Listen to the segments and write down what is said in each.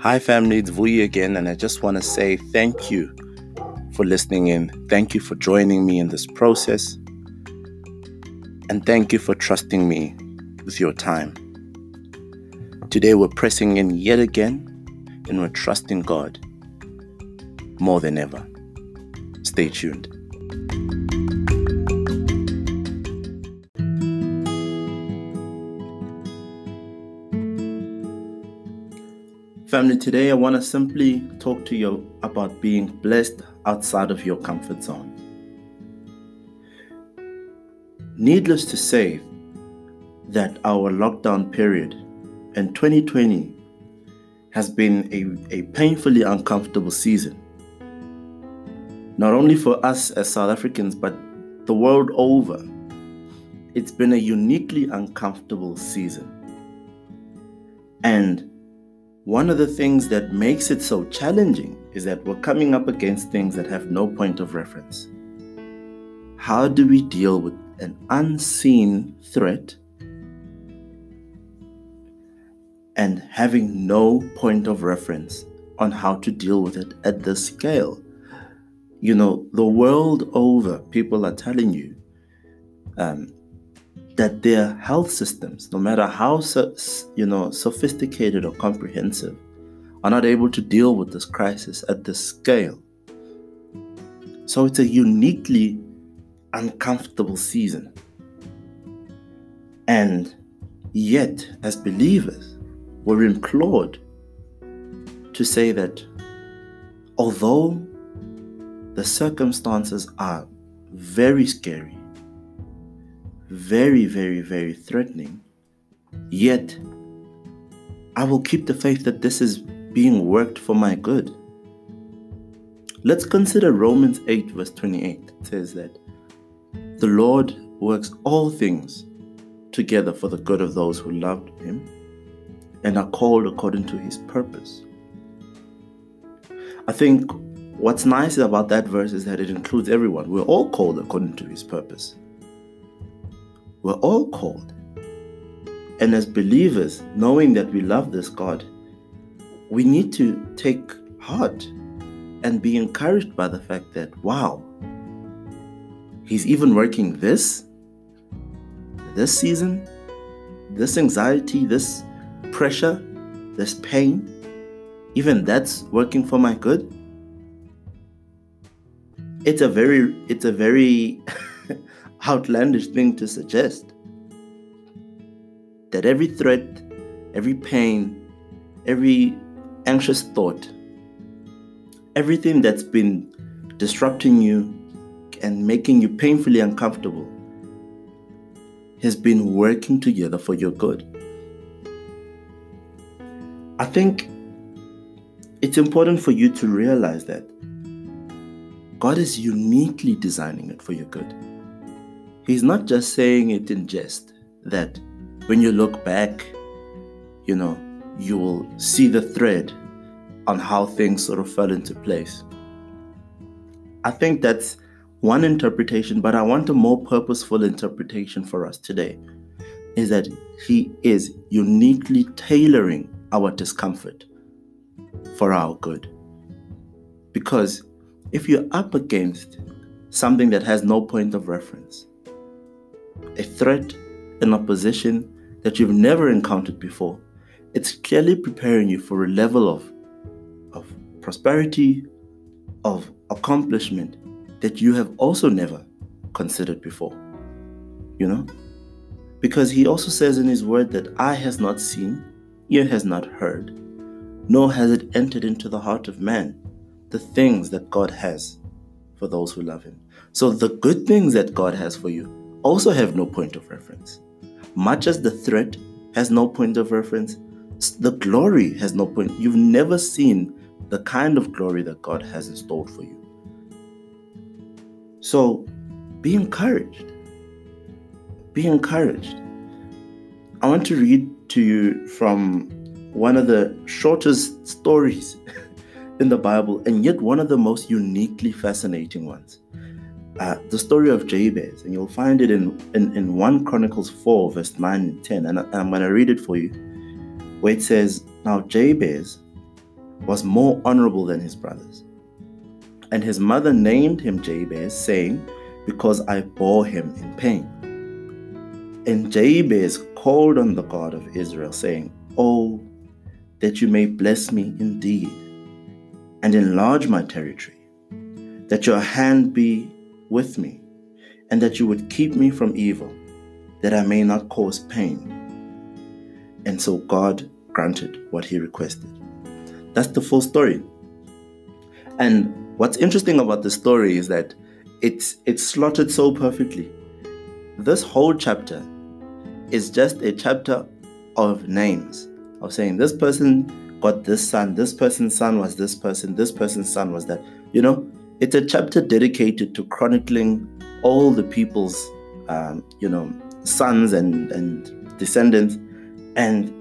Hi, family, it's Vui again, and I just want to say thank you for listening in. Thank you for joining me in this process. And thank you for trusting me with your time. Today, we're pressing in yet again, and we're trusting God more than ever. Stay tuned. Family, today I want to simply talk to you about being blessed outside of your comfort zone. Needless to say, that our lockdown period in 2020 has been a, a painfully uncomfortable season. Not only for us as South Africans, but the world over. It's been a uniquely uncomfortable season. And one of the things that makes it so challenging is that we're coming up against things that have no point of reference. How do we deal with an unseen threat and having no point of reference on how to deal with it at this scale? You know, the world over, people are telling you um, that their health systems, no matter how you know sophisticated or comprehensive, are not able to deal with this crisis at this scale. So it's a uniquely uncomfortable season. And yet, as believers, we're implored to say that although the circumstances are very scary, very, very, very threatening. Yet, I will keep the faith that this is being worked for my good. Let's consider Romans 8, verse 28. It says that the Lord works all things together for the good of those who loved him and are called according to his purpose. I think what's nice about that verse is that it includes everyone. We're all called according to his purpose. We're all called. And as believers, knowing that we love this God, we need to take heart and be encouraged by the fact that, wow, He's even working this, this season, this anxiety, this pressure, this pain, even that's working for my good. It's a very, it's a very outlandish thing to suggest. That every threat, every pain, every anxious thought, everything that's been disrupting you and making you painfully uncomfortable has been working together for your good. I think it's important for you to realize that God is uniquely designing it for your good. He's not just saying it in jest, that when you look back, you know, you will see the thread on how things sort of fell into place. I think that's one interpretation, but I want a more purposeful interpretation for us today is that He is uniquely tailoring our discomfort for our good. Because if you're up against something that has no point of reference, a threat, an opposition that you've never encountered before, it's clearly preparing you for a level of, of prosperity, of accomplishment that you have also never considered before. You know? Because he also says in his word that eye has not seen, ear has not heard, nor has it entered into the heart of man the things that God has for those who love him. So the good things that God has for you also have no point of reference. Much as the threat has no point of reference, the glory has no point. You've never seen the kind of glory that God has installed for you. So be encouraged. Be encouraged. I want to read to you from one of the shortest stories in the Bible, and yet one of the most uniquely fascinating ones uh, the story of Jabez, and you'll find it in, in, in 1 Chronicles 4, verse 9 and 10. And, I, I'm going to read it for you, where it says, Now Jabez was more honorable than his brothers. And his mother named him Jabez, saying, Because I bore him in pain. And Jabez called on the God of Israel, saying, Oh, that you may bless me indeed, and enlarge my territory, that your hand be with me, and that you would keep me from evil, that I may not cause pain. And so God granted what he requested. That's the full story. And what's interesting about the story is that it's it's slotted so perfectly. This whole chapter is just a chapter of names of saying this person got this son, this person's son was this person, this person's son was that. You know, it's a chapter dedicated to chronicling all the people's, um, you know, sons and and descendants. And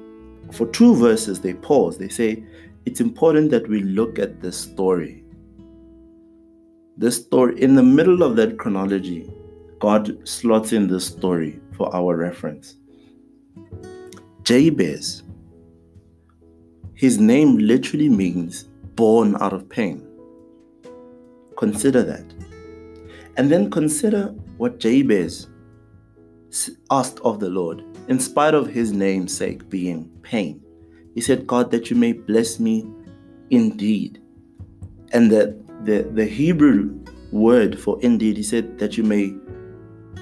for two verses, they pause. They say, it's important that we look at this story. This story, in the middle of that chronology, God slots in this story for our reference. Jabez, his name literally means born out of pain. Consider that. And then consider what Jabez asked of the Lord, in spite of his namesake being pain. He said, God, that you may bless me indeed. And the, the, the Hebrew word for indeed, he said, that you may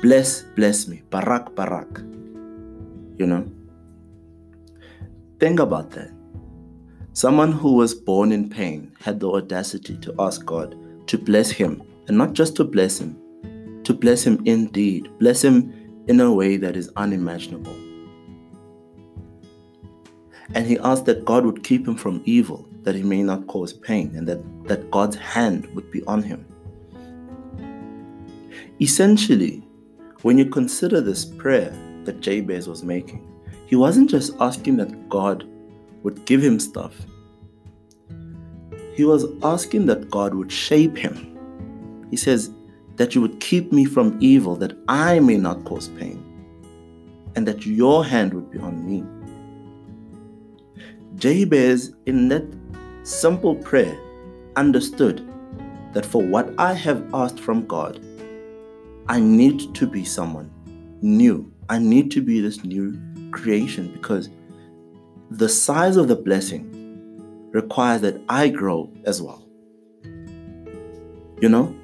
bless, bless me. Barak, barak. You know? Think about that. Someone who was born in pain had the audacity to ask God to bless him, and not just to bless him, to bless him indeed, bless him in a way that is unimaginable. And he asked that God would keep him from evil, that he may not cause pain, and that, that God's hand would be on him. Essentially, when you consider this prayer that Jabez was making, he wasn't just asking that God would give him stuff, he was asking that God would shape him. He says, That you would keep me from evil, that I may not cause pain, and that your hand would be on me. Jabez, in that simple prayer, understood that for what I have asked from God, I need to be someone new. I need to be this new creation because the size of the blessing requires that I grow as well. You know?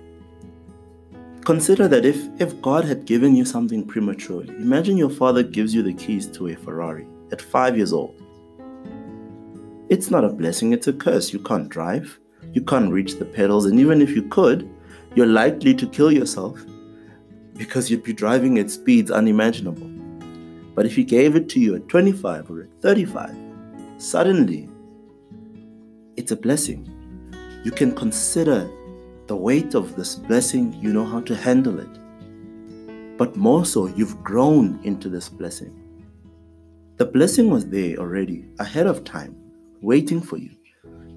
Consider that if, if God had given you something prematurely, imagine your father gives you the keys to a Ferrari at five years old. It's not a blessing, it's a curse. You can't drive, you can't reach the pedals, and even if you could, you're likely to kill yourself because you'd be driving at speeds unimaginable. But if He gave it to you at 25 or at 35, suddenly it's a blessing. You can consider the weight of this blessing, you know how to handle it. But more so, you've grown into this blessing. The blessing was there already, ahead of time waiting for you.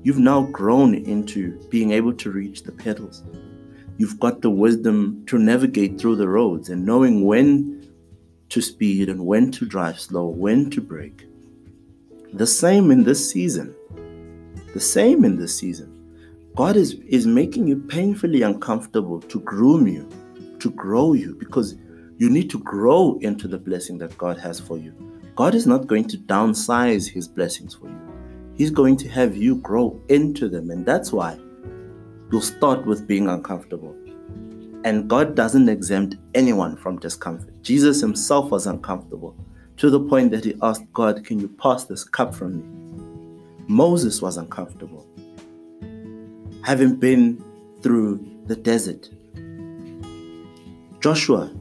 You've now grown into being able to reach the pedals. You've got the wisdom to navigate through the roads and knowing when to speed and when to drive slow, when to brake. The same in this season. The same in this season. God is, is making you painfully uncomfortable to groom you, to grow you, because you need to grow into the blessing that God has for you. God is not going to downsize his blessings for you. He's going to have you grow into them. And that's why you'll start with being uncomfortable. And God doesn't exempt anyone from discomfort. Jesus himself was uncomfortable to the point that he asked God, Can you pass this cup from me? Moses was uncomfortable, having been through the desert. Joshua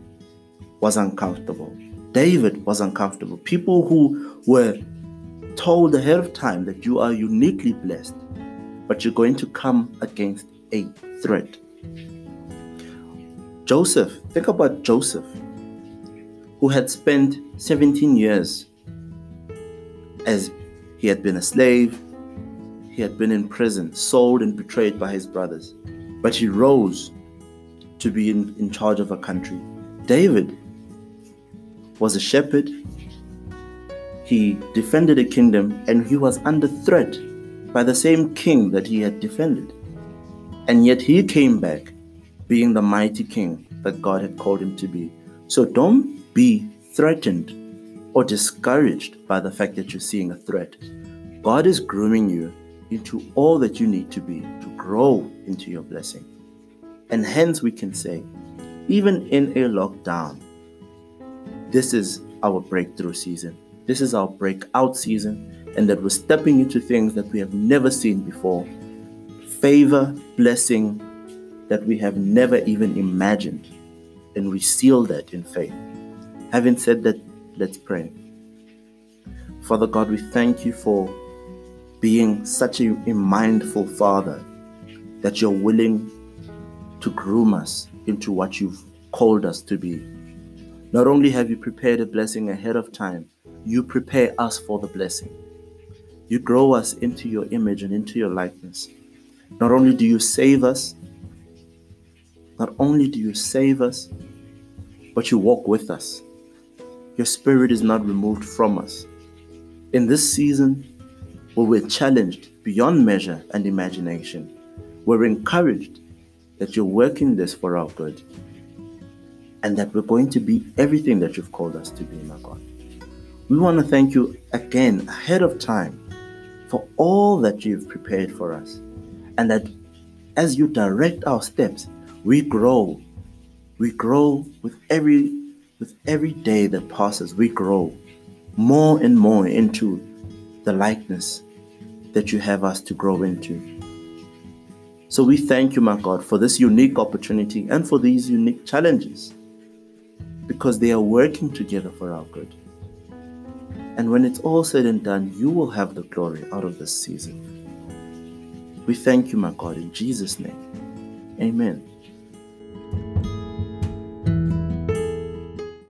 was uncomfortable. David was uncomfortable. People who were told ahead of time that you are uniquely blessed, but you're going to come against a threat. Joseph, think about Joseph, who had spent 17 years as he had been a slave, he had been in prison, sold and betrayed by his brothers, but he rose to be in, in charge of a country. David was a shepherd he defended a kingdom and he was under threat by the same king that he had defended. And yet he came back being the mighty king that God had called him to be. So don't be threatened or discouraged by the fact that you're seeing a threat. God is grooming you into all that you need to be to grow into your blessing. And hence we can say, even in a lockdown, this is our breakthrough season. This is our breakout season, and that we're stepping into things that we have never seen before. Favor, blessing that we have never even imagined. And we seal that in faith. Having said that, let's pray. Father God, we thank you for being such a, a mindful Father that you're willing to groom us into what you've called us to be. Not only have you prepared a blessing ahead of time, you prepare us for the blessing. You grow us into your image and into your likeness. Not only do you save us, not only do you save us, but you walk with us. Your spirit is not removed from us. In this season, where we're challenged beyond measure and imagination, we're encouraged that you're working this for our good and that we're going to be everything that you've called us to be, my God. We want to thank you again ahead of time for all that you've prepared for us and that as you direct our steps, we grow. We grow with every with every day that passes, we grow more and more into the likeness that you have us to grow into. So we thank you, my God, for this unique opportunity and for these unique challenges because they are working together for our good. And when it's all said and done, you will have the glory out of this season. We thank you, my God, in Jesus' name. Amen.